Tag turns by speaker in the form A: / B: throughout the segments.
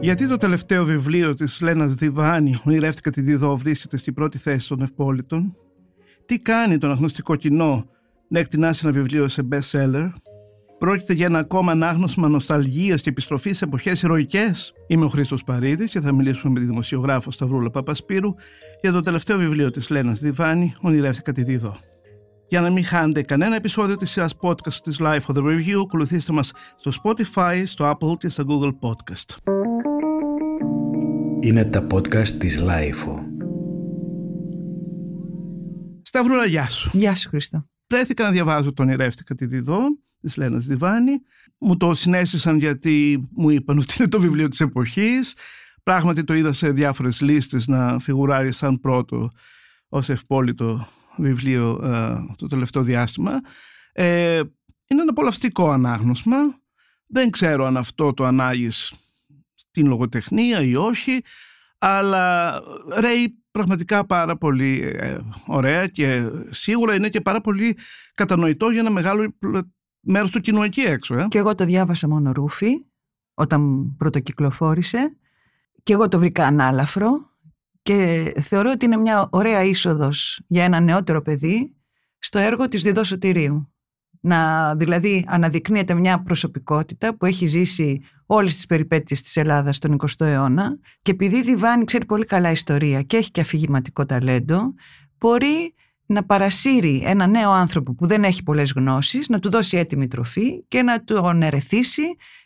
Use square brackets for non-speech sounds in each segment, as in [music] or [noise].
A: Γιατί το τελευταίο βιβλίο της Λένας Διβάνη «Ονειρεύτηκα τη Διδό» βρίσκεται στην πρώτη θέση των ευπόλυτων. Τι κάνει τον αγνωστικό κοινό να εκτινάσει ένα βιβλίο σε best seller. Πρόκειται για ένα ακόμα ανάγνωσμα νοσταλγίας και επιστροφής σε εποχές ηρωικές; Είμαι ο Χρήστος Παρίδης και θα μιλήσουμε με τη δημοσιογράφο Σταυρούλα Παπασπύρου για το τελευταίο βιβλίο της Λένας Διβάνη, Ονειρεύτηκα τη Δίδο. Για να μην χάνετε κανένα επεισόδιο της σειράς podcast της Life of the Review, ακολουθήστε μας στο Spotify, στο Apple και στο Google Podcast.
B: Είναι τα podcast της Life.
A: Σταυρούλα, γεια σου.
C: Γεια σου, Χρήστο.
A: Βρέθηκα να διαβάζω τον «Ηρεύτηκα τη Διδό» της Λένας Διβάνη. Μου το συνέστησαν γιατί μου είπαν ότι είναι το βιβλίο της εποχής. Πράγματι το είδα σε διάφορες λίστες να φιγουράρει σαν πρώτο ως ευπόλυτο βιβλίο ε, το τελευταίο διάστημα. Ε, είναι ένα απολαυστικό ανάγνωσμα. Δεν ξέρω αν αυτό το ανάγεις στην λογοτεχνία ή όχι, αλλά ρέει πραγματικά πάρα πολύ ε, ωραία και σίγουρα είναι και πάρα πολύ κατανοητό για ένα μεγάλο μέρος του κοινού εκεί έξω. Ε.
C: Και εγώ το διάβασα μόνο ρούφι όταν πρωτοκυκλοφόρησε και εγώ το βρήκα ανάλαφρο και θεωρώ ότι είναι μια ωραία είσοδος για ένα νεότερο παιδί στο έργο της Διδοσωτηρίου. Να δηλαδή αναδεικνύεται μια προσωπικότητα που έχει ζήσει όλες τις περιπέτειες της Ελλάδας στον 20ο αιώνα και επειδή η Διβάνη ξέρει πολύ καλά ιστορία και έχει και αφηγηματικό ταλέντο, μπορεί να παρασύρει ένα νέο άνθρωπο που δεν έχει πολλές γνώσεις, να του δώσει έτοιμη τροφή και να τον ερεθίσει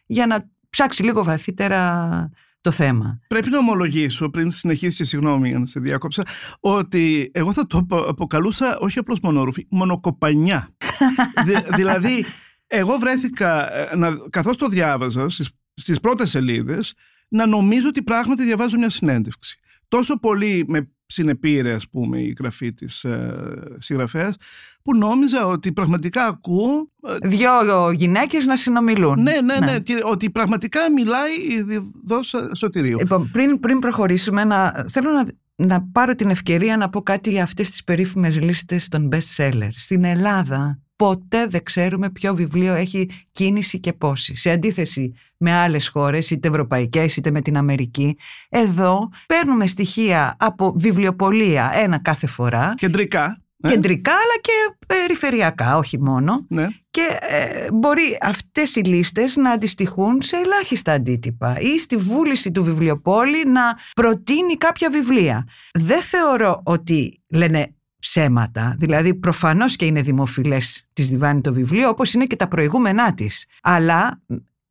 C: για να ψάξει λίγο βαθύτερα το θέμα.
A: Πρέπει να ομολογήσω πριν συνεχίσει και συγγνώμη αν σε διάκοψα ότι εγώ θα το αποκαλούσα όχι απλώς μονορούφι, μονοκοπανιά. [laughs] δηλαδή εγώ βρέθηκα ε, να, καθώς το διάβαζα στις, στις πρώτες σελίδες να νομίζω ότι πράγματι διαβάζω μια συνέντευξη. Τόσο πολύ με συνεπήρε ας πούμε η γραφή της ε, συγγραφέας που νόμιζα ότι πραγματικά ακούω
C: ε, Δυο γυναίκες να συνομιλούν.
A: Ναι, ναι, ναι, ναι. και ότι πραγματικά μιλάει η δόσα σωτηρίου.
C: Λοιπόν, πριν, πριν προχωρήσουμε να, θέλω να, να πάρω την ευκαιρία να πω κάτι για αυτές τις περίφημες λίστες των best seller. Στην Ελλάδα ποτέ δεν ξέρουμε ποιο βιβλίο έχει κίνηση και πόση. Σε αντίθεση με άλλες χώρες, είτε ευρωπαϊκές είτε με την Αμερική, εδώ παίρνουμε στοιχεία από βιβλιοπολία ένα κάθε φορά.
A: Κεντρικά.
C: Ε; Κεντρικά αλλά και περιφερειακά, όχι μόνο.
A: Ναι.
C: Και ε, μπορεί αυτές οι λίστες να αντιστοιχούν σε ελάχιστα αντίτυπα ή στη βούληση του βιβλιοπόλη να προτείνει κάποια βιβλία. Δεν θεωρώ ότι λένε ψέματα. Δηλαδή προφανώς και είναι δημοφιλές της Διβάνη το βιβλίο όπως είναι και τα προηγούμενά της. Αλλά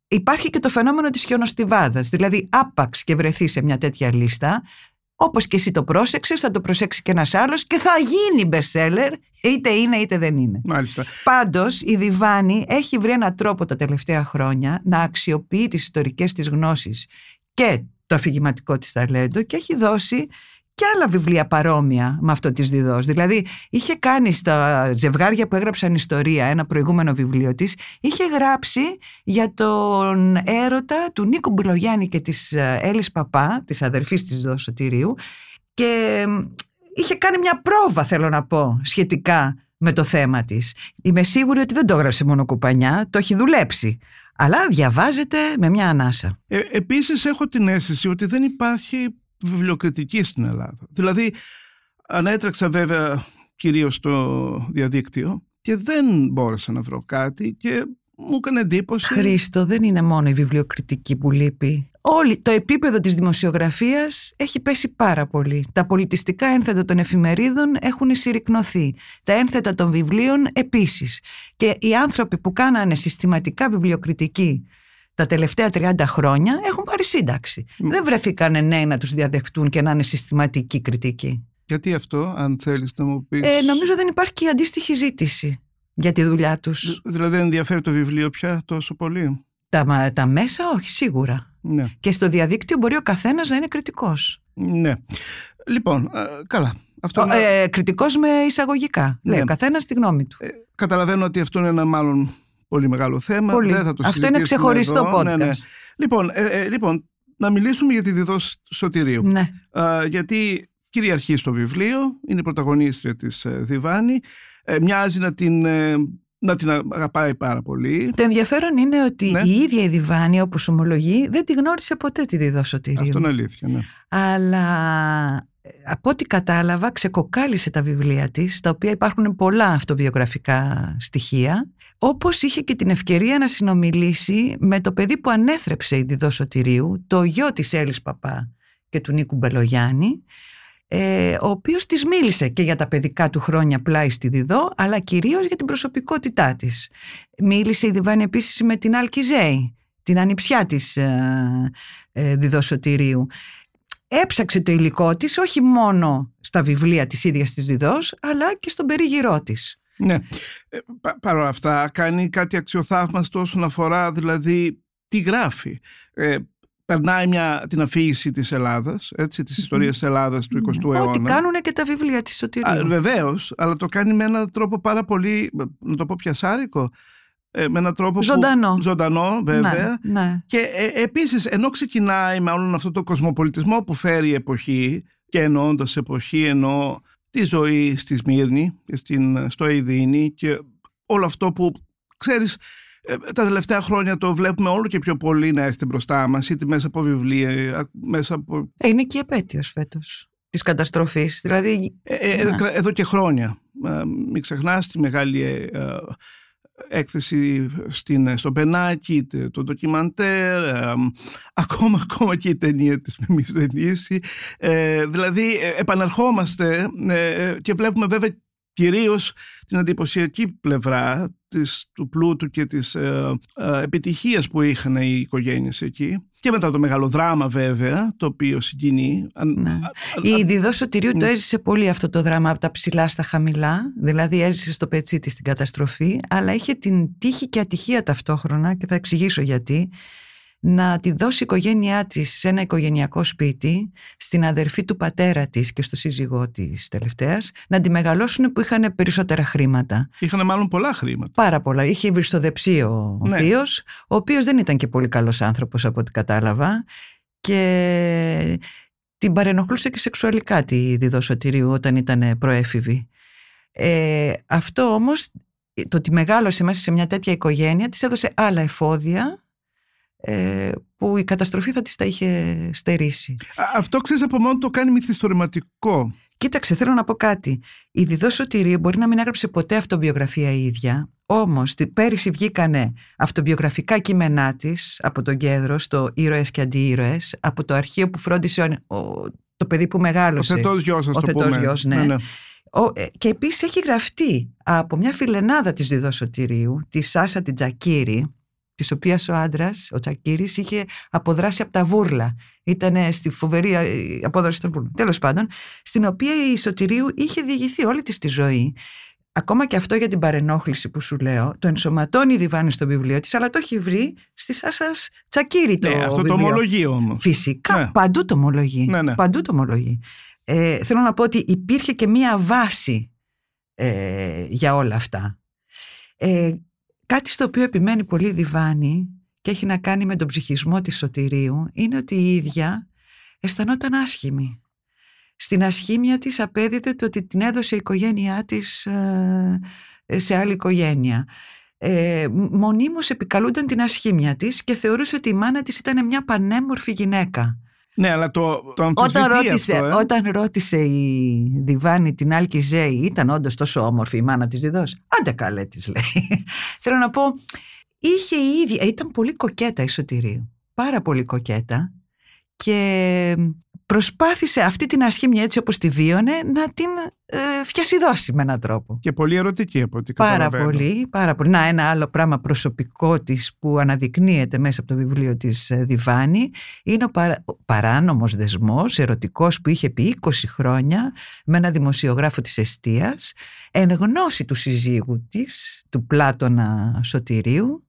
C: υπάρχει και το φαινόμενο της χιονοστιβάδας. Δηλαδή άπαξ και βρεθεί σε μια τέτοια λίστα όπως και εσύ το πρόσεξες, θα το προσέξει και ένας άλλος και θα γίνει bestseller, είτε είναι είτε δεν είναι.
A: Μάλιστα.
C: Πάντως, η Διβάνη έχει βρει έναν τρόπο τα τελευταία χρόνια να αξιοποιεί τις ιστορικές της γνώσεις και το αφηγηματικό της ταλέντο και έχει δώσει και άλλα βιβλία παρόμοια με αυτό της Διδός. Δηλαδή είχε κάνει στα ζευγάρια που έγραψαν ιστορία, ένα προηγούμενο βιβλίο της, είχε γράψει για τον έρωτα του Νίκου Μπουλογιάννη και της ε, Έλλης Παπά, της αδερφής της Δοσοτηρίου και είχε κάνει μια πρόβα θέλω να πω σχετικά με το θέμα της. Είμαι σίγουρη ότι δεν το έγραψε μόνο κουπανιά, το έχει δουλέψει. Αλλά διαβάζεται με μια ανάσα.
A: Ε, επίσης έχω την αίσθηση ότι δεν υπάρχει βιβλιοκριτική στην Ελλάδα. Δηλαδή, ανέτρεξα βέβαια κυρίως στο διαδίκτυο και δεν μπόρεσα να βρω κάτι και μου έκανε εντύπωση.
C: Χρήστο, δεν είναι μόνο η βιβλιοκριτική που λείπει. Όλη, το επίπεδο της δημοσιογραφίας έχει πέσει πάρα πολύ. Τα πολιτιστικά ένθετα των εφημερίδων έχουν συρρυκνωθεί. Τα ένθετα των βιβλίων επίσης. Και οι άνθρωποι που κάνανε συστηματικά βιβλιοκριτική τα τελευταία 30 χρόνια έχουν πάρει σύνταξη. Δεν βρεθήκαν νέοι να τους διαδεχτούν και να είναι συστηματική κριτική.
A: Γιατί αυτό, αν θέλεις να μου πεις...
C: Ε, νομίζω δεν υπάρχει και αντίστοιχη ζήτηση για τη δουλειά τους.
A: Δηλαδή δεν ενδιαφέρει το βιβλίο πια τόσο πολύ;
C: Τα, τα μέσα όχι, σίγουρα.
A: Ναι.
C: Και στο διαδίκτυο μπορεί ο καθένας να είναι κριτικός.
A: Ναι. Λοιπόν, ε, καλά.
C: Αυτό ε, κριτικός με εισαγωγικά. Ναι. Λέει ο καθένας τη γνώμη του. Ε,
A: καταλαβαίνω ότι αυτό είναι ένα μάλλον πολύ μεγάλο θέμα.
C: Πολύ.
A: Δεν θα το
C: Αυτό είναι ξεχωριστό εδώ. podcast. Ναι, ναι.
A: Λοιπόν, ε, ε, λοιπόν, να μιλήσουμε για τη διδόση Σωτηρίου.
C: Ναι.
A: γιατί κυριαρχεί στο βιβλίο, είναι η πρωταγωνίστρια της ε, Διβάνη. Ε, μοιάζει να την να την αγαπάει πάρα πολύ.
C: Το ενδιαφέρον είναι ότι
A: Ναι.
C: η ίδια η Διβάνη, όπως ομολογεί, δεν τη γνώρισε ποτέ τη Διδό Σωτηρίου.
A: Αυτό είναι αλήθεια. Ναι.
C: Αλλά ε, από ό,τι κατάλαβα ξεκοκάλισε τα βιβλία της, στα οποία υπάρχουν πολλά αυτοβιογραφικά στοιχεία, όπως είχε και την ευκαιρία να συνομιλήσει με το παιδί που ανέθρεψε η Διδό Σωτηρίου, το γιο της Έλλης Παπά και του Νίκου Μπελογιάννη, ε, ο οποίος της μίλησε και για τα παιδικά του χρόνια πλάι στη Διδό, αλλά κυρίως για την προσωπικότητά της. Μίλησε η Διβάνη επίσης με την Άλκη Ζέη, την ανιψιά της ε, ε, Διδό Σωτηρίου. Έψαξε το υλικό της όχι μόνο στα βιβλία της ίδιας της Διδός, αλλά και στον περίγυρό της.
A: Ναι. Ε, πα- Παρ' όλα αυτά κάνει κάτι αξιοθαύμαστο όσον αφορά δηλαδή τι γράφει. Ε, περνάει μια, την αφήγηση της Ελλάδας, έτσι, της ιστορίας της Ελλάδας του 20ου αιώνα.
C: Ό,τι κάνουν και τα βιβλία της Σωτηρίου.
A: Βεβαίως, αλλά το κάνει με έναν τρόπο πάρα πολύ, να το πω πιασάρικο, ε, με έναν τρόπο
C: Ζωντανό.
A: που, ζωντανό βέβαια.
C: Ναι, ναι.
A: Και ε, επίσης ενώ ξεκινάει με όλον αυτό το κοσμοπολιτισμό που φέρει η εποχή και εννοώντας εποχή εννοώ τη ζωή στη Σμύρνη, και στην, στο Αιδίνη και όλο αυτό που ξέρεις ε, τα τελευταία χρόνια το βλέπουμε όλο και πιο πολύ να έρχεται μπροστά μας είτε μέσα από βιβλία, ε, μέσα από...
C: Ε, Είναι και η επέτειος φέτος της καταστροφής. Δηλαδή,
A: Ε, ε,
C: Ναι.
A: κρα- εδώ και χρόνια. Ε, μην ξεχνάς τη μεγάλη ε, ε, έκθεση στην, στο Πενάκι, τε- το ντοκιμαντέρ, ε, ακόμα, ακόμα και η ταινία της Μιμής Δενήση. Ε, δηλαδή ε, επαναρχόμαστε ε, ε, και βλέπουμε βέβαια κυρίως την εντυπωσιακή πλευρά της, του πλούτου και της ε, ε, επιτυχίας που είχαν οι οικογένειες εκεί. Και μετά το μεγάλο δράμα βέβαια, το οποίο συγκινεί. Αν-
C: Ναι.
A: α- α-
C: η Διδό Σωτηρίου το
A: Ναι.
C: έζησε πολύ αυτό το δράμα από τα ψηλά στα χαμηλά. Δηλαδή έζησε στο πετσί της την καταστροφή, αλλά είχε την τύχη και ατυχία ταυτόχρονα και θα εξηγήσω γιατί να τη δώσει η οικογένειά της σε ένα οικογενειακό σπίτι στην αδερφή του πατέρα της και στο σύζυγό της τελευταίας να τη μεγαλώσουν που είχαν περισσότερα χρήματα.
A: Είχαν μάλλον πολλά χρήματα.
C: Πάρα πολλά. Είχε βριστοδεψεί ο, ο
A: Ναι.
C: θείος, ο οποίος δεν ήταν και πολύ καλός άνθρωπος από ό,τι κατάλαβα και την παρενοχλούσε και σεξουαλικά τη Διδό Σωτηρίου όταν ήταν προέφηβη. Ε, αυτό όμως, το ότι μεγάλωσε μέσα σε μια τέτοια οικογένεια της έδωσε άλλα εφόδια ε, που η καταστροφή θα της τα είχε στερήσει.
A: Α, Αυτό ξέρεις από μόνο το κάνει μυθιστορηματικό.
C: Κοίταξε, θέλω να πω κάτι. Η Διδό Σωτηρίου μπορεί να μην έγραψε ποτέ αυτοβιογραφία η ίδια, όμως τη- πέρυσι βγήκανε αυτοβιογραφικά κείμενά της από τον Κέντρο στο Ήρωες και Αντιήρωες, από το αρχείο που φρόντισε ο, ο- το παιδί που
A: Ο
C: μεγάλωσε.
A: θετός γιος, σα
C: Ο
A: το
C: θετός
A: πούμε.
C: γιος, ναι. Ο- ε, και επίσης έχει γραφτεί από μια φιλενάδα της Διδό Σωτηρίου, τη Σάσα την Τζακύρη, της οποίας ο άντρας, ο Τσακύρης, είχε αποδράσει από τα βούρλα. Ήταν στη φοβερή ε, απόδραση των βούρλων. Τέλος πάντων, στην οποία η Σωτηρίου είχε διηγηθεί όλη της τη ζωή. Ακόμα και αυτό για την παρενόχληση που σου λέω, το ενσωματώνει η Διβάνη στο βιβλίο της, αλλά το έχει βρει στη Σάσας Τσακύρη το
A: Ναι, αυτό το
C: βιβλίο.
A: ομολογεί όμως.
C: Φυσικά,
A: Ναι.
C: παντού το ομολογεί.
A: Ναι, ναι.
C: Παντού το ομολογεί. Ε, θέλω να πω ότι υπήρχε και μία βάση ε, για όλα αυτά. Ε, κάτι στο οποίο επιμένει πολύ η Διβάνη και έχει να κάνει με τον ψυχισμό της Σωτηρίου είναι ότι η ίδια αισθανόταν άσχημη. Στην ασχήμια της απέδιδε το ότι την έδωσε η οικογένειά της ε, σε άλλη οικογένεια. Ε, μονίμως επικαλούνταν την ασχήμια της και θεωρούσε ότι η μάνα της ήταν μια πανέμορφη γυναίκα.
A: Ναι, αλλά το, το
C: Όταν
A: αμφισβητεί
C: ρώτησε,
A: αυτό, ε.
C: όταν ρώτησε η Διβάνη την Άλκη Ζέη, ήταν όντως τόσο όμορφη η μάνα της Διδός. Άντε καλέ της λέει. [laughs] Θέλω να πω, είχε η ίδια, ήταν πολύ κοκέτα η Σωτηρίου. Πάρα πολύ κοκέτα και προσπάθησε αυτή την ασχήμια έτσι όπως τη βίωνε να την ε, φιασιδώσει με έναν τρόπο.
A: Και πολύ ερωτική από ό,τι
C: Πάρα
A: καταλαβαίνω.
C: πολύ, πάρα πολύ. Να, ένα άλλο πράγμα προσωπικό της που αναδεικνύεται μέσα από το βιβλίο της ε, Διβάνη είναι ο, παρά, ο παράνομος δεσμός, ερωτικός που είχε επί 20 χρόνια με ένα δημοσιογράφο της Εστίας εν γνώση του συζύγου της, του Πλάτωνα Σωτηρίου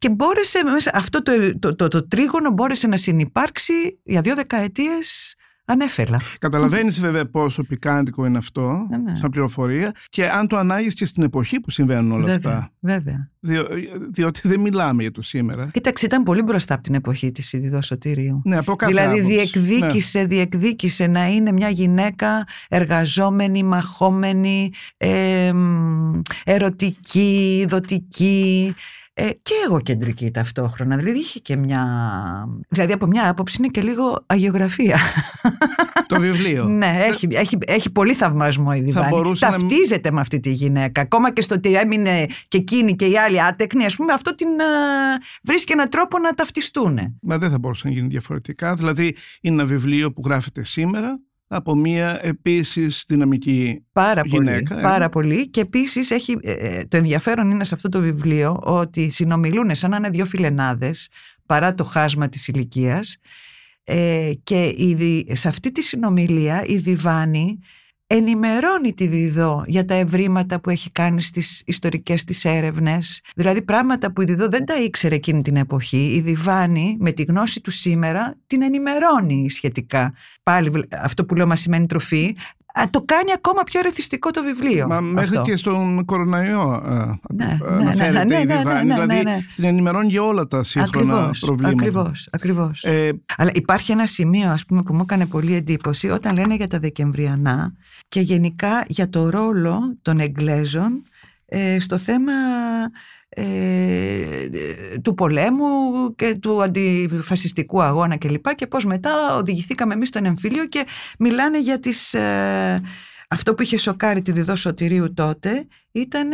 C: και μπόρεσε μέσα, αυτό το, το, το, το τρίγωνο μπόρεσε να συνυπάρξει για δύο δεκαετίες ανέφελα.
A: Καταλαβαίνεις βέβαια πόσο πικάντικο είναι αυτό,
C: Ναι, ναι.
A: σαν πληροφορία, και αν το ανάγεις και στην εποχή που συμβαίνουν όλα
C: Βέβαια,
A: αυτά.
C: βέβαια.
A: Διο- διότι δεν μιλάμε για το σήμερα.
C: Κοίταξε, ήταν πολύ μπροστά από την εποχή της Ιδιδός Σωτηρίου.
A: Ναι, από κάθε
C: δηλαδή
A: άποψη. Ναι.
C: διεκδίκησε, διεκδίκησε να είναι μια γυναίκα εργαζόμενη, μαχόμενη, ε, μ, ερωτική, δοτική ε, και εγωκεντρική ταυτόχρονα. Δηλαδή είχε και μια... Δηλαδή από μια άποψη είναι και λίγο αγιογραφία.
A: Το βιβλίο. [laughs]
C: ναι, έχει, έχει, έχει πολύ θαυμασμό η Διβάνη.
A: μπορούσε να-
C: Ταυτίζεται με αυτή τη γυναίκα. Ακόμα και στο ότι έμεινε και εκείνη και οι άλλοι άτεκνοι, ας πούμε, αυτό την α, βρίσκει έναν τρόπο να ταυτιστούν.
A: Μα δεν θα μπορούσε να γίνει διαφορετικά. Δηλαδή είναι ένα βιβλίο που γράφεται σήμερα από μια επίσης δυναμική
C: Πάρα
A: γυναίκα,
C: πολύ.
A: ε.
C: Πάρα πολύ. Και επίσης έχει. ε, ε, το ενδιαφέρον είναι σε αυτό το βιβλίο ότι συνομιλούν σαν να είναι δύο φιλενάδες παρά το χάσμα της ηλικίας. Ε, και η, Δη- σε αυτή τη συνομιλία η Διβάνη ενημερώνει τη Διδό για τα ευρήματα που έχει κάνει στις ιστορικές της έρευνες. Δηλαδή πράγματα που η Διδό δεν τα ήξερε εκείνη την εποχή. Η Διβάνη με τη γνώση του σήμερα την ενημερώνει σχετικά. Πάλι βλέ- αυτό που λέω μας σημαίνει τροφή. Α, το κάνει ακόμα πιο ερεθιστικό το βιβλίο.
A: Μα μέχρι
C: αυτό.
A: και στον κορονοϊό ε,
C: Ναι,
A: ε,
C: ναι,
A: αναφέρεται
C: ναι,
A: η
C: ναι, ναι,
A: Διβάνη.
C: ναι, ναι,
A: δηλαδή
C: ναι.
A: την ενημερώνει για όλα τα σύγχρονα
C: Ακριβώς,
A: προβλήματα.
C: ακριβώς, ακριβώς.
A: Ε,
C: Αλλά υπάρχει ένα σημείο ας πούμε που μου έκανε πολύ εντύπωση όταν λένε για τα Δεκεμβριανά και γενικά για το ρόλο των Εγγλέζων ε, στο θέμα ε, του πολέμου και του αντιφασιστικού αγώνα κλπ. Και, και πώς μετά οδηγηθήκαμε εμείς στον εμφύλιο και μιλάνε για τις... ε, αυτό που είχε σοκάρει τη Διδό Σωτηρίου τότε ήταν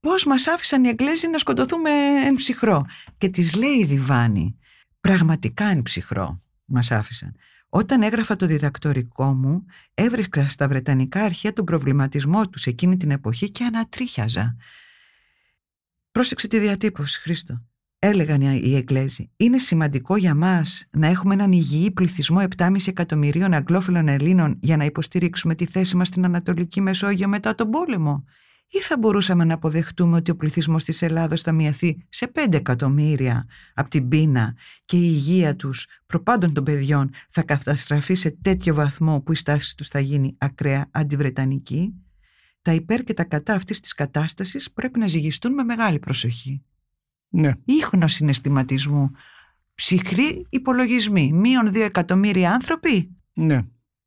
C: πώς μας άφησαν οι Εγγλέζοι να σκοτωθούμε εν ψυχρό. Και της λέει η Διβάνη, πραγματικά εν ψυχρό μας άφησαν. Όταν έγραφα το διδακτορικό μου, έβρισκα στα Βρετανικά αρχεία τον προβληματισμό τους εκείνη την εποχή και ανατρίχιαζα. Πρόσεξε τη διατύπωση, Χρήστο. Έλεγαν οι οι Εγγλέζοι, είναι σημαντικό για μας να έχουμε έναν υγιή πληθυσμό 7,5 εκατομμυρίων αγγλόφιλων Ελλήνων για να υποστηρίξουμε τη θέση μας στην Ανατολική Μεσόγειο μετά τον πόλεμο. Ή θα μπορούσαμε να αποδεχτούμε ότι ο πληθυσμός της Ελλάδος θα μειωθεί σε 5 εκατομμύρια από την πείνα και η υγεία τους, προπάντων των παιδιών, θα καταστραφεί σε τέτοιο βαθμό που η στάση τους θα γίνει ακραία αντιβρετανική; Τα υπέρ και τα κατά αυτής της κατάστασης πρέπει να ζυγιστούν με μεγάλη προσοχή.
A: ναι.
C: Ίχνος συναισθηματισμού. Ψυχροί υπολογισμοί. Μείον δύο εκατομμύρια άνθρωποι;
A: ναι.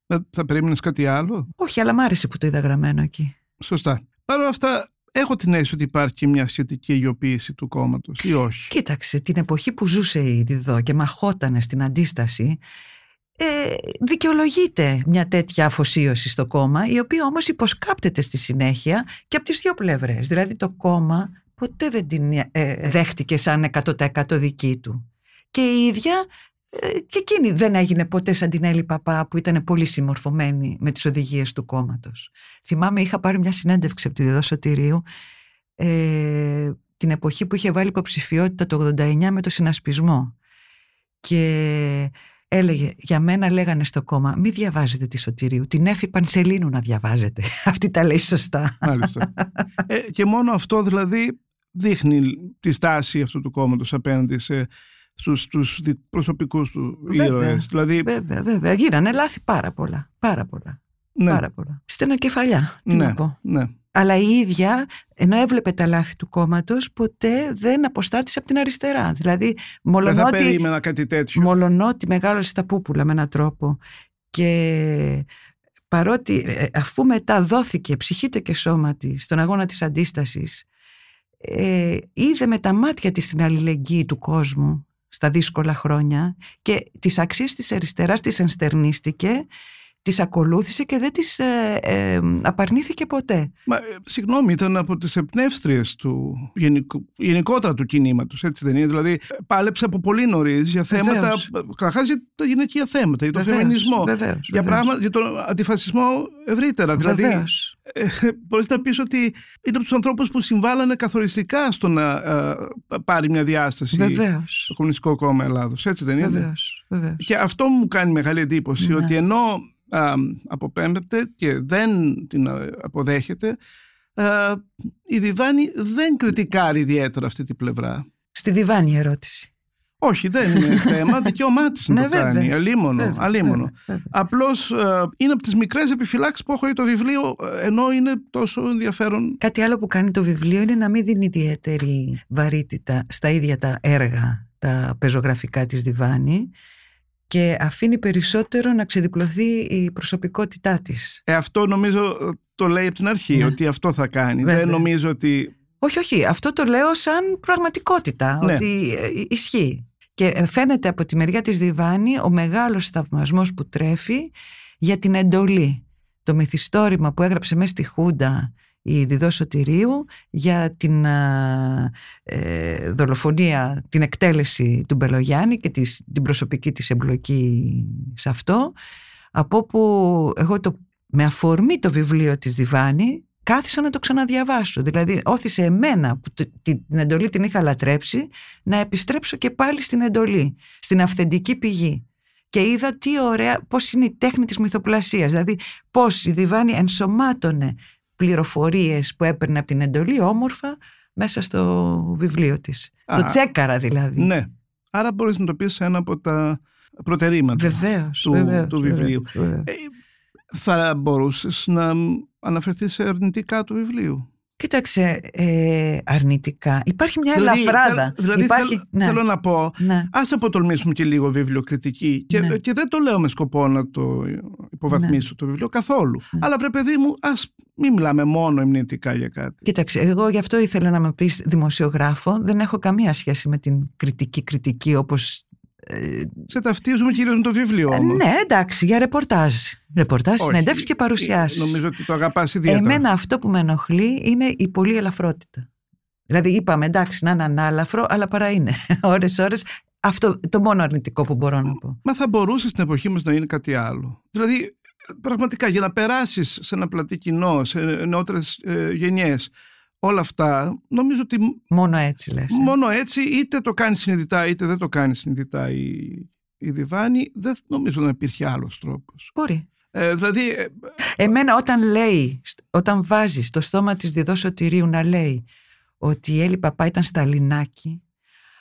A: Ε, Θα περίμενες κάτι άλλο;
C: Όχι, αλλά μ' άρεσε που το είδα γραμμένο εκεί.
A: Σωστά. Παρ' όλα αυτά, έχω την αίσθηση ότι υπάρχει και μια σχετική αιγιοποίηση του κόμματος, ή όχι;
C: Κοίταξε, την εποχή που ζούσε η Διδό και μαχότανε στην αντίσταση, ε, δικαιολογείται μια τέτοια αφοσίωση στο κόμμα, η οποία όμως υποσκάπτεται στη συνέχεια και από τις δύο πλευρές. Δηλαδή το κόμμα ποτέ δεν την ε, δέχτηκε σαν 100% δική του. Και η ίδια ε, και εκείνη δεν έγινε ποτέ σαν την Έλλη Παπά που ήταν πολύ συμμορφωμένη με τις οδηγίες του κόμματος. Θυμάμαι είχα πάρει μια συνέντευξη από τη Διδό Σωτηρίου ε, την εποχή που είχε βάλει υποψηφιότητα το 89 με το συνασπισμό. Και έλεγε, για μένα λέγανε στο κόμμα, μη διαβάζετε τη Σωτηρίου, την Έφη Πανσελίνου να διαβάζετε. [laughs] Αυτή τα λέει σωστά.
A: Μάλιστα. [laughs] ε, και μόνο αυτό δηλαδή δείχνει τη στάση αυτού του κόμματος απέναντι σε, στους, στους δι- προσωπικούς του
C: Βέβαια.
A: ήρωες. Δηλαδή,
C: Βέβαια, βέβαια. Γίνανε λάθη πάρα πολλά. Πάρα πολλά.
A: ναι,
C: Πάρα πολλά. Στενοκεφαλιά, τι
A: ναι,
C: να πω.
A: ναι.
C: Αλλά η ίδια, ενώ έβλεπε τα λάθη του κόμματος, ποτέ δεν αποστάτησε από την αριστερά. Δηλαδή,
A: Δεν θα
C: μολονότι,
A: περίμενα κάτι τέτοιο.
C: μολονότι μεγάλωσε στα πούπουλα με έναν τρόπο και παρότι ε, αφού μετά δόθηκε ψυχή και σώμα της στον αγώνα της αντίστασης ε, είδε με τα μάτια της την αλληλεγγύη του κόσμου στα δύσκολα χρόνια και τις αξίες της αριστεράς τις ενστερνίστηκε τις ακολούθησε και δεν τις ε, ε, απαρνήθηκε ποτέ.
A: Μα, ε, συγγνώμη, ήταν από τις εμπνεύστριες του γενικο, γενικότερα του κινήματος, έτσι δεν είναι; Δηλαδή, ε, πάλεψε από πολύ νωρίς για θέματα,
C: Βεβαίως.
A: καταρχάς για τα γυναικεία θέματα, για τον
C: Βεβαίως,
A: φεμινισμό,
C: βεβαίως,
A: για,
C: βεβαίως.
A: πράγμα, για τον αντιφασισμό ευρύτερα. Δηλαδή,
C: Βεβαίως.
A: ε, μπορείς να πεις ότι είναι από τους ανθρώπους που συμβάλλανε καθοριστικά στο να ε, πάρει μια διάσταση
C: Βεβαίως.
A: το Κομμουνιστικό Κόμμα Ελλάδος, έτσι δεν είναι;
C: Βεβαίως, βεβαίως.
A: Και αυτό μου κάνει μεγάλη εντύπωση,
C: Ναι.
A: ότι ενώ α, αποπέμπεται και δεν την α, αποδέχεται, α, η Διβάνη δεν κριτικάρει ιδιαίτερα αυτή την πλευρά.
C: Στη διβάνη η ερώτηση.
A: Όχι, δεν είναι [laughs] θέμα. Δικαίωμά της να
C: Ναι,
A: το κάνει.
C: βέβαια.
A: Αλίμονο.
C: Βέβαια,
A: αλίμονο.
C: βέβαια, βέβαια.
A: Απλώς είναι από τις μικρές επιφυλάξεις που έχω για το βιβλίο, ε, ενώ είναι τόσο ενδιαφέρον.
C: Κάτι άλλο που κάνει το βιβλίο είναι να μην δίνει ιδιαίτερη βαρύτητα στα ίδια τα έργα, τα πεζογραφικά της Διβάνη και αφήνει περισσότερο να ξεδιπλωθεί η προσωπικότητά της.
A: Ε, αυτό νομίζω ε, το λέει από την αρχή,
C: Ναι.
A: ότι αυτό θα κάνει.
C: Βέβαια.
A: Δεν νομίζω ότι.
C: Όχι, όχι, αυτό το λέω σαν πραγματικότητα,
A: Ναι.
C: ότι ε, ισχύει. Και ε, φαίνεται από τη μεριά της Διβάνη ο μεγάλος θαυμασμός που τρέφει για την εντολή. Το μυθιστόρημα που έγραψε μέσα στη Χούντα η Διδό Σωτηρίου για την α, ε, δολοφονία, την εκτέλεση του Μπελογιάννη και της, την προσωπική της εμπλοκή σε αυτό από όπου εγώ το, με αφορμή το βιβλίο της Διβάνη κάθισα να το ξαναδιαβάσω. Δηλαδή όθησε εμένα που τε- την εντολή την είχα λατρέψει να επιστρέψω και πάλι στην εντολή, στην αυθεντική πηγή. Και είδα τι ωραία, πώς είναι η τέχνη της μυθοπλασίας. Δηλαδή πώς η Διβάνη ενσωμάτωνε πληροφορίες που έπαιρνε από την εντολή όμορφα μέσα στο βιβλίο της.
A: Α,
C: το τσέκαρα δηλαδή.
A: Ναι. Άρα μπορείς να το πεις σε ένα από τα προτερήματα.
C: Βεβαίως,
A: του-
C: βεβαίως,
A: του
C: βεβαίως,
A: βιβλίου.
C: βεβαίως.
A: Ε, θα μπορούσες να αναφερθείς σε αρνητικά του βιβλίου;
C: Κοίταξε, ε, αρνητικά. Υπάρχει μια
A: Δηλαδή,
C: ελαφράδα.
A: θέλ- δηλαδή
C: Υπάρχει,
A: θέλ-
C: ναι,
A: θέλω να πω,
C: ναι.
A: ας αποτολμήσουμε και λίγο βιβλιοκριτική και,
C: Ναι.
A: και δεν το λέω με σκοπό να το υποβαθμίσω το βιβλίο καθόλου.
C: Ναι.
A: Αλλά βρε παιδί μου, ας μην μιλάμε μόνο εμνητικά για κάτι.
C: Κοίταξε, εγώ γι' αυτό ήθελα να με πεις δημοσιογράφο. Δεν έχω καμία σχέση με την κριτική κριτική όπως... ε,
A: Σε ταυτίζουμε κυρίως με το βιβλίο όμως.
C: ναι, εντάξει, για ρεπορτάζ. Ρεπορτάζ,
A: Όχι.
C: συνεντεύξεις και παρουσιάσεις.
A: Νομίζω ότι το αγαπάς ιδιαίτερα.
C: Εμένα αυτό που με ενοχλεί είναι η πολύ ελαφρότητα. Δηλαδή είπαμε εντάξει να είναι ανάλαφρο, αλλά παρά είναι. [laughs] ώρες ώρες. Αυτό το μόνο αρνητικό που μπορώ να πω.
A: Μα θα μπορούσε στην εποχή μας να είναι κάτι άλλο. Δηλαδή, πραγματικά, για να περάσεις σε ένα πλατή κοινό, σε νεότερες ε, γενιές, όλα αυτά, νομίζω ότι
C: Μόνο έτσι λες. ε;
A: μόνο έτσι είτε το κάνεις συνειδητά είτε δεν το κάνεις συνειδητά η, η Διβάνη, δεν νομίζω να υπήρχε άλλος τρόπος.
C: Μπορεί.
A: Ε, δηλαδή, ε,
C: Εμένα όταν λέει, στ- όταν βάζεις στο στόμα της Διδό Σωτηρίου να λέει ότι η Έλλη Παπά ήταν σταλινάκι,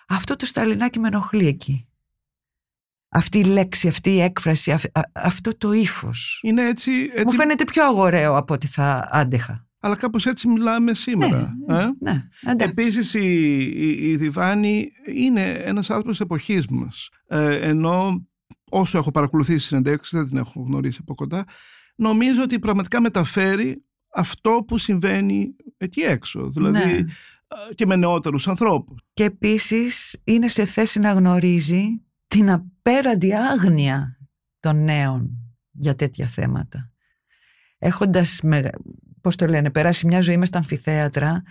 C: αυτό το σταλινάκι με ενοχλεί εκεί. Αυτή η λέξη, αυτή η έκφραση, αυ- α- αυτό το ύφος.
A: είναι έτσι,
C: Μου
A: έτσι
C: φαίνεται πιο αγοραίο από ό,τι θα άντεχα.
A: Αλλά κάπως έτσι μιλάμε σήμερα.
C: ναι,
A: ε;
C: ναι, εντάξει.
A: Επίσης η, η, η Διβάνη είναι ένας άνθρωπος της εποχής μας. Ε, ενώ όσο έχω παρακολουθήσει συνεντεύξεις, δεν την έχω γνωρίσει από κοντά, νομίζω ότι πραγματικά μεταφέρει αυτό που συμβαίνει εκεί έξω. Δηλαδή
C: Ναι.
A: ε, και με νεότερους ανθρώπους.
C: Και επίσης είναι σε θέση να γνωρίζει την απέραντη άγνοια των νέων για τέτοια θέματα. Έχοντας, με, πώς το λένε, περάσει μια ζωή μες στα αμφιθέατρα,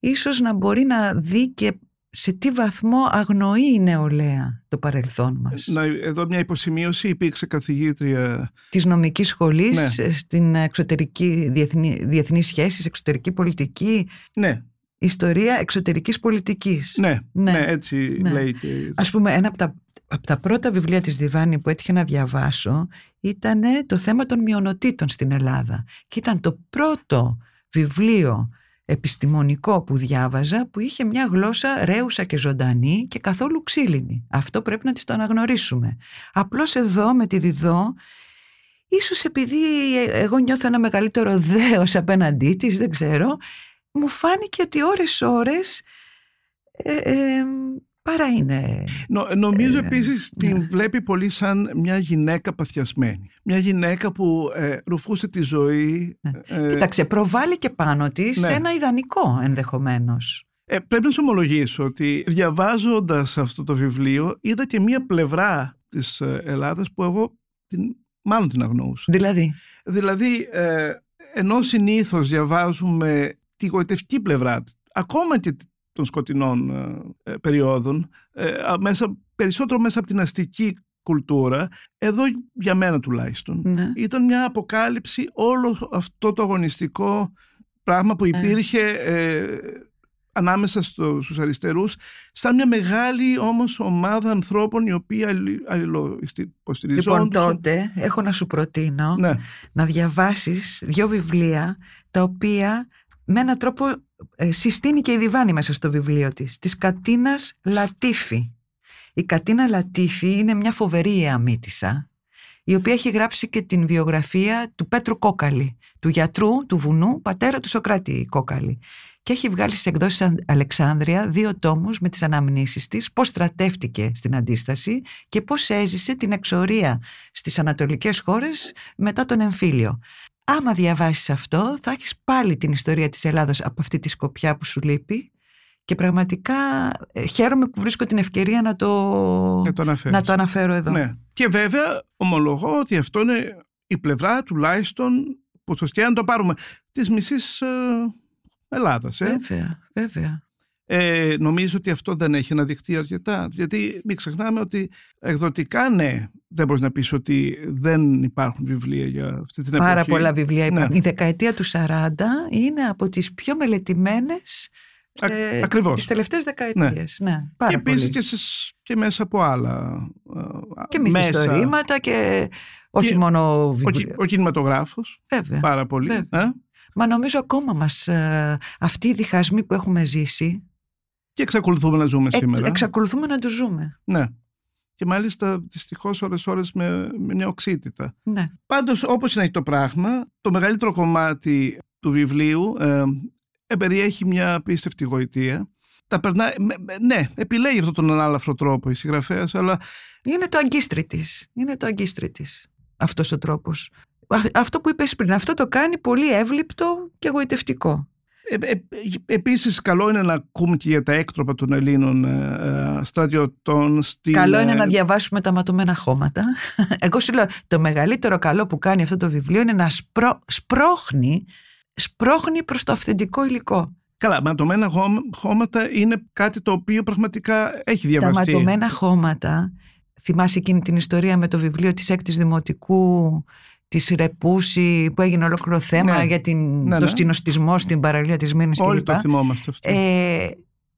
C: ίσως να μπορεί να δει και σε τι βαθμό αγνοεί η νεολαία το παρελθόν μας.
A: Να, εδώ μια υποσημείωση υπήρξε καθηγήτρια
C: Της νομικής σχολής,
A: Ναι.
C: στην εξωτερική διεθνή, διεθνείς σχέσεις, εξωτερική πολιτική,
A: ναι,
C: ιστορία εξωτερικής πολιτικής.
A: ναι, ναι,
C: Ναι.
A: έτσι
C: Ναι.
A: λέει και...
C: Ας πούμε, ένα από τα, από τα πρώτα βιβλία της Διβάνη που έτυχε να διαβάσω ήταν το θέμα των μειονοτήτων στην Ελλάδα. Και ήταν το πρώτο βιβλίο επιστημονικό που διάβαζα που είχε μια γλώσσα ρέουσα και ζωντανή και καθόλου ξύλινη. Αυτό πρέπει να της το αναγνωρίσουμε. Απλώς εδώ με τη Διδό Ίσως επειδή εγώ νιώθω ένα μεγαλύτερο δέος απέναντί της, δεν ξέρω, μου φάνηκε ότι ώρες ώρες ε, ε, παρά είναι.
A: Νο- νομίζω
C: Ε,
A: επίσης
C: ναι.
A: την βλέπει πολύ σαν μια γυναίκα παθιασμένη. Μια γυναίκα που ε, ρουφούσε τη ζωή. ε,
C: Κοίταξε, προβάλλει και πάνω της
A: ναι.
C: ένα ιδανικό ενδεχομένως.
A: ε, πρέπει να σου ομολογήσω ότι διαβάζοντας αυτό το βιβλίο είδα και μια πλευρά της ε, Ελλάδας που εγώ την, μάλλον την αγνοούσα.
C: Δηλαδή,
A: Δηλαδή, ε, ενώ συνήθως διαβάζουμε τη γοητευτική πλευρά, ακόμα και των σκοτεινών ε, ε, περιόδων, ε, α, μέσα, περισσότερο μέσα από την αστική κουλτούρα, εδώ για μένα τουλάχιστον,
C: ναι.
A: ήταν μια αποκάλυψη όλο αυτό το αγωνιστικό πράγμα που υπήρχε ε, ανάμεσα στο, στους αριστερούς σαν μια μεγάλη όμως ομάδα ανθρώπων οι οποίοι αλλη- αλληλοϊποστηριζόντουσαν.
C: Λοιπόν, τότε έχω να σου προτείνω
A: Ναι.
C: να διαβάσεις δύο βιβλία τα οποία με έναν τρόπο ε, συστήνει και η Διβάνη μέσα στο βιβλίο της. Της Κατίνας Λατίφη. Η Κατίνα Λατίφη είναι μια φοβερή αμύτησα η οποία έχει γράψει και την βιογραφία του Πέτρου Κόκαλη, του γιατρού του βουνού, πατέρα του Σοκράτη Κόκαλη. Και έχει βγάλει στις εκδόσεις Αλεξάνδρεια δύο τόμους με τις αναμνήσεις της, πώς στρατεύτηκε στην αντίσταση και πώς έζησε την εξορία στις ανατολικές χώρες μετά τον εμφύλιο. Άμα διαβάσεις αυτό θα έχεις πάλι την ιστορία της Ελλάδας από αυτή τη σκοπιά που σου λείπει και πραγματικά ε, χαίρομαι που βρίσκω την ευκαιρία να το, να το, αναφέρω εδώ.
A: Ναι. Και βέβαια ομολογώ ότι αυτό είναι η πλευρά τουλάχιστον ποσοστία αν το πάρουμε της μισής ε, Ελλάδας.
C: Ε. Βέβαια, βέβαια.
A: Ε, νομίζω ότι αυτό δεν έχει αναδειχθεί αρκετά. Γιατί μην ξεχνάμε ότι εκδοτικά ναι, δεν μπορείς να πεις ότι δεν υπάρχουν βιβλία για αυτή την εποχή.
C: Πάρα πολλά βιβλία υπάρχουν. Ναι. Η δεκαετία του 40 είναι από τις πιο μελετημένες
A: ε, Ακριβώς.
C: Τις τελευταίες δεκαετίες. Ναι. ναι πάρα
A: και επίσης και, και, μέσα από άλλα
C: ε, Και μυθιστορήματα και όχι και, μόνο
A: βιβλία. Ο, ο κινηματογράφος.
C: Βέβαια.
A: Πάρα πολύ. Ε;
C: Μα νομίζω ακόμα μας ε, αυτοί οι διχασμοί που έχουμε ζήσει
A: και εξακολουθούμε να ζούμε σήμερα.
C: εξακολουθούμε να το ζούμε.
A: Ναι. Και μάλιστα δυστυχώς ώρες-ώρες με, με νεοξύτητα.
C: Ναι.
A: Πάντως όπως είναι το πράγμα, το μεγαλύτερο κομμάτι του βιβλίου ε, περιέχει μια απίστευτη γοητεία. Τα περνά, ναι, επιλέγει αυτόν τον ανάλαφρο τρόπο η συγγραφέας, αλλά.
C: Είναι το αγκίστρι της. Είναι το αγκίστρι της. Αυτός ο τρόπος. Αυτό που είπες πριν, αυτό το κάνει πολύ εύληπτο και γοητευτικό.
A: Ε, ε, επίσης καλό είναι να ακούμε και για τα έκτροπα των Ελλήνων ε, ε στρατιωτών στην...
C: Καλό είναι να διαβάσουμε τα ματωμένα χώματα. [laughs] Εγώ σου λέω το μεγαλύτερο καλό που κάνει αυτό το βιβλίο είναι να σπρό, σπρώχνει σπρώχνει προς το αυθεντικό υλικό.
A: Καλά, ματωμένα χώματα είναι κάτι το οποίο πραγματικά έχει διαβαστεί.
C: Τα ματωμένα χώματα, θυμάσαι εκείνη την ιστορία με το βιβλίο της έκτης δημοτικού της Ρεπούση που έγινε ολόκληρο θέμα ναι. για την, ναι, το ναι. στινοστισμό στην παραλία της Μήνης
A: Όλοι το θυμόμαστε αυτό.
C: Ε,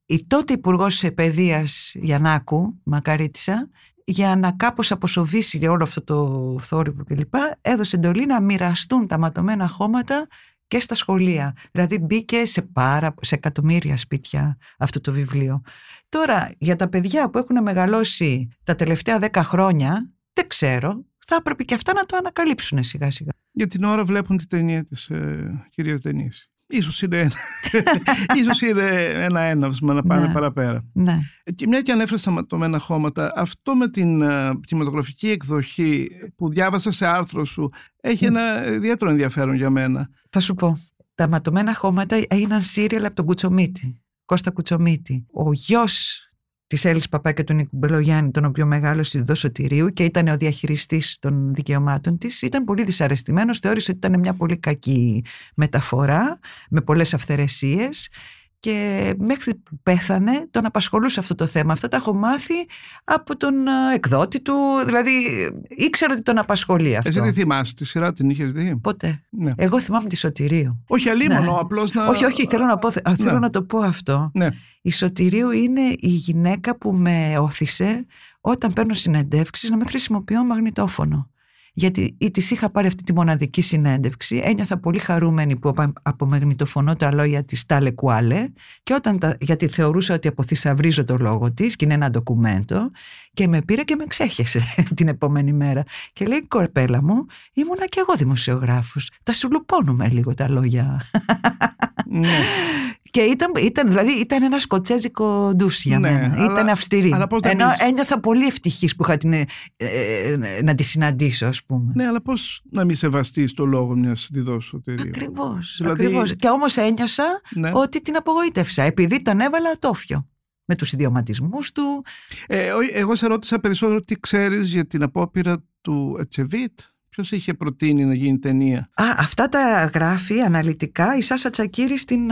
C: η τότε υπουργός Παιδείας Γιαννάκου, Μακαρίτησα, για να κάπως αποσοβήσει για όλο αυτό το θόρυβο κλπ. έδωσε εντολή να μοιραστούν τα ματωμένα χώματα και στα σχολεία. Δηλαδή μπήκε σε, πάρα, σε εκατομμύρια σπίτια αυτό το βιβλίο. Τώρα για τα παιδιά που έχουν μεγαλώσει τα τελευταία δέκα χρόνια, δεν ξέρω, θα έπρεπε και αυτά να το ανακαλύψουν σιγά σιγά.
A: Για την ώρα βλέπουν τη ταινία της ε, κυρίας Δενής. Ίσως είναι, [laughs] ίσως είναι ένα έναυσμα να πάνε
C: ναι,
A: παραπέρα.
C: Ναι.
A: Και μια και ανέφερες στα ματωμένα χώματα, αυτό με την uh, κινηματογραφική εκδοχή που διάβασα σε άρθρο σου έχει ένα ιδιαίτερο ενδιαφέρον για μένα.
C: Θα σου πω. Τα ματωμένα χώματα έγιναν σύριαλ από τον Κουτσομίτη. Κώστα Κουτσομίτη. Ο γιος της Έλλης Παπά και του Νίκου Μπελογιάννη, τον οποίο μεγάλωσε εδώ Σωτηρίου και ήταν ο διαχειριστής των δικαιωμάτων της, ήταν πολύ δυσαρεστημένος. Θεώρησε ότι ήταν μια πολύ κακή μεταφορά, με πολλές αυθαιρεσίες και μέχρι που πέθανε τον απασχολούσε αυτό το θέμα. Αυτά τα έχω μάθει από τον εκδότη του, δηλαδή ήξερα ότι τον απασχολεί αυτό.
A: Εσύ τι θυμάσαι, τη σειρά την είχες δει;
C: Ποτέ. Ναι. Εγώ θυμάμαι τη Σωτηρίου.
A: Όχι αλλήμωνο, ναι. απλώς να...
C: Όχι, όχι, θέλω να, πω, θέλω ναι. να το πω αυτό.
A: Ναι.
C: Η Σωτηρίου είναι η γυναίκα που με όθησε όταν παίρνω συνεντεύξεις να μην χρησιμοποιώ μαγνητόφωνο γιατί της είχα πάρει αυτή τη μοναδική συνέντευξη, ένιωθα πολύ χαρούμενη που απομεγνητοφωνώ τα λόγια της Τάλε Κουάλε και όταν τα, γιατί θεωρούσα ότι αποθυσαυρίζω το λόγο της και είναι ένα ντοκουμέντο και με πήρε και με ξέχεσε [laughs] την επόμενη μέρα και λέει κορπέλα μου ήμουνα και εγώ δημοσιογράφος τα σου λουπώνουμε λίγο τα λόγια ναι. [laughs] Και ήταν, ήταν, δηλαδή, ήταν ένα σκοτσέζικο ντους για ναι, μένα. ήταν αυστηρή. Αλλά Ενώ ένιωθα πολύ ευτυχής που είχα την, ε, ε, να τη συναντήσω, ας πούμε.
A: Ναι, αλλά πώς να μην σεβαστείς το λόγο μιας διδόσου εταιρεία.
C: Ακριβώς. Δηλαδή... Ακριβώς. Και όμως ένιωσα ναι. ότι την απογοήτευσα, επειδή τον έβαλα τόφιο με τους ιδιωματισμούς του.
A: Ε, εγώ σε ρώτησα περισσότερο τι ξέρεις για την απόπειρα του Ετσεβίτ Ποιος είχε προτείνει να γίνει ταινία;
C: Α, αυτά τα γράφει αναλυτικά η Σάσα Τσακύρη στην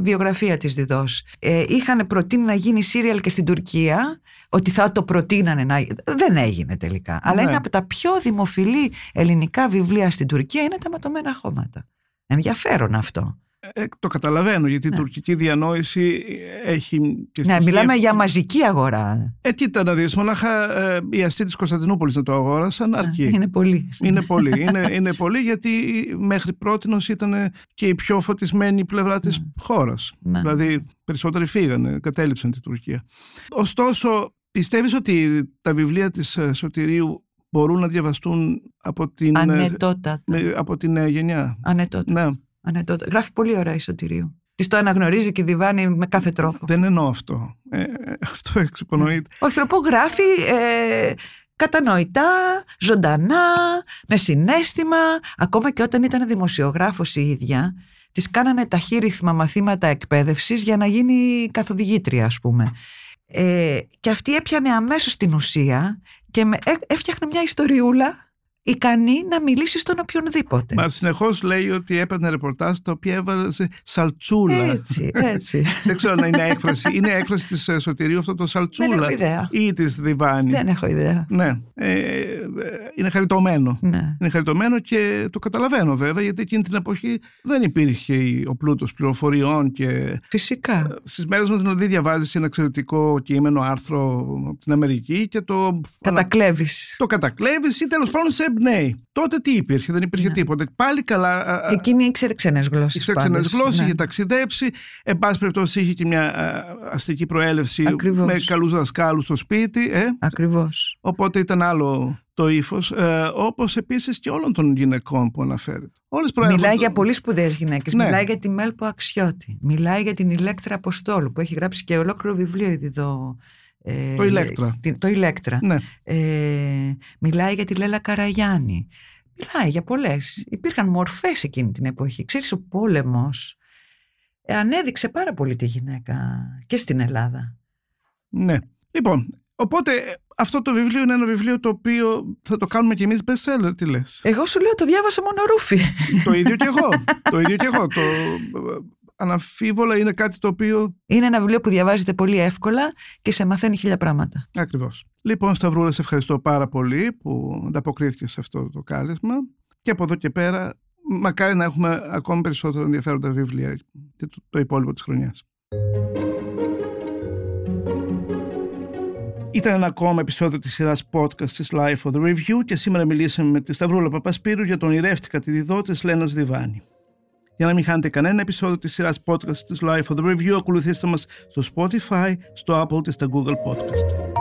C: βιογραφία της Διδός. Ε, είχαν προτείνει να γίνει σύριαλ και στην Τουρκία, ότι θα το προτείνανε να... Δεν έγινε τελικά. Αλλά ναι. είναι από τα πιο δημοφιλή ελληνικά βιβλία στην Τουρκία είναι τα ματωμένα χώματα. Ενδιαφέρον αυτό.
A: Ε, το καταλαβαίνω γιατί η ναι. τουρκική διανόηση έχει.
C: Και ναι, μιλάμε για μαζική αγορά.
A: Ε, κοίτα να δεις, μονάχα ε, οι αστεί της Κωνσταντινούπολης να το αγόρασαν, ναι, αρκεί.
C: Είναι πολύ.
A: Είναι πολύ, είναι, είναι πολύ γιατί μέχρι πρώτη ήταν και η πιο φωτισμένη πλευρά της ναι. χώρας. Δηλαδή, περισσότεροι φύγανε, κατέληψαν την Τουρκία. Ωστόσο, Πιστεύεις ότι τα βιβλία της ε, Σωτηρίου μπορούν να διαβαστούν από την, ε,
C: Ανετότατα.
A: με- από την ε, γενιά;
C: Ανετότατα.
A: Ναι,
C: Ανετότατα. Γράφει πολύ ωραία η Σωτηρίου. Της το αναγνωρίζει και διβάνει με κάθε τρόπο.
A: δεν εννοώ αυτό. Ε, ε, αυτό εξυπονοείται.
C: Όχι, θέλω να πω, γράφει ε, κατανοητά, ζωντανά, με συνέστημα. Ακόμα και όταν ήταν δημοσιογράφος η ίδια, της κάνανε ταχύρυθμα μαθήματα εκπαίδευσης για να γίνει καθοδηγήτρια, ας πούμε. Ε, και αυτή έπιανε αμέσως την ουσία και με, έ- έφτιαχνε μια ιστοριούλα ικανή να μιλήσει στον οποιονδήποτε.
A: Μα συνεχώς λέει ότι έπαιρνε ρεπορτάζ τα οποία έβαζε σαλτσούλα.
C: Έτσι, έτσι. [laughs]
A: Δεν ξέρω αν είναι έκφραση. Είναι έκφραση της Σωτηρίου αυτό το
C: Δεν
A: σαλτσούλα
C: έχω ιδέα.
A: ή της Διβάνη.
C: Δεν έχω ιδέα.
A: Ναι. Ε, ε, είναι χαριτωμένο.
C: Ναι.
A: Είναι χαριτωμένο και το καταλαβαίνω βέβαια γιατί εκείνη την εποχή δεν υπήρχε ο πλούτος πληροφοριών και
C: Φυσικά.
A: στις μέρες μας δηλαδή διαβάζεις ένα εξαιρετικό κείμενο άρθρο από την Αμερική και το,
C: Κατακλέβεις.
A: το κατακλέβεις ή τέλος πάντων σε εμπνέει. Τότε τι υπήρχε, δεν υπήρχε
C: Ναι.
A: τίποτα. Πάλι καλά α, α,
C: Εκείνη ήξερε ξένες γλώσσες.
A: Ήξερε ξένες
C: πάντως.
A: γλώσσες,
C: Ναι.
A: είχε ταξιδέψει. Εν πάση περιπτώσει, είχε και μια α, αστική προέλευση
C: Ακριβώς.
A: με καλούς δασκάλους στο σπίτι. Ε.
C: Ακριβώς.
A: Οπότε ήταν άλλο το ύφος. Ε, Όπως επίσης και όλων των γυναικών που αναφέρεται. Όλες προέρχονται-
C: Μιλάει για πολύ σπουδαίες γυναίκες.
A: Ναι.
C: Μιλάει για τη Μέλπο Αξιώτη. Μιλάει για την Ηλέκτρα Αποστόλου που έχει γράψει και ολόκληρο βιβλίο ήδη εδώ. Ε,
A: Το Ηλέκτρα.
C: την- Το Ηλέκτρα.
A: Ναι.
C: Ε, μιλάει για τη Λέλα Καραγιάννη. Μιλάει για πολλές. Υπήρχαν μορφές εκείνη την εποχή. Ξέρεις, ο πόλεμος ε, ανέδειξε πάρα πολύ τη γυναίκα και στην Ελλάδα.
A: Ναι. Λοιπόν, οπότε ε, αυτό το βιβλίο είναι ένα βιβλίο το οποίο θα το κάνουμε κι εμείς best seller, τι λες;
C: Εγώ σου λέω το διάβασα μόνο ρούφι.
A: το ίδιο κι εγώ. [laughs] το ίδιο κι εγώ. Το, ε, αναμφίβολα είναι κάτι το οποίο
C: Είναι ένα βιβλίο που διαβάζεται πολύ εύκολα και σε μαθαίνει χίλια πράγματα.
A: Ακριβώς. Λοιπόν, Σταυρούλα, σε ευχαριστώ πάρα πολύ που ανταποκρίθηκε σε αυτό το κάλεσμα και από εδώ και πέρα μακάρι να έχουμε ακόμη περισσότερο ενδιαφέροντα βιβλία και το, το υπόλοιπο της χρονιάς. Ήταν ένα ακόμα επεισόδιο της σειράς podcast της Life of the Review και σήμερα μιλήσαμε με τη Σταυρούλα Παπασπύρου για τον ηρεύτηκα τη διδό της Λένας Διβάνη. Για να μην χάνετε κανένα επεισόδιο της σειράς podcast της LiFO The Review, ακολουθήστε μας στο Spotify, στο Apple και στα Google Podcast.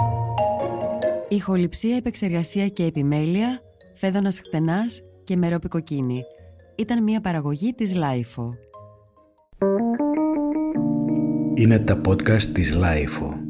D: Ηχοληψία, επεξεργασία και επιμέλεια, Φαίδωνας Χτενάς και Μερόπη Κοκκίνη. Ήταν μια παραγωγή της LiFO.
B: Είναι τα podcast της LiFO.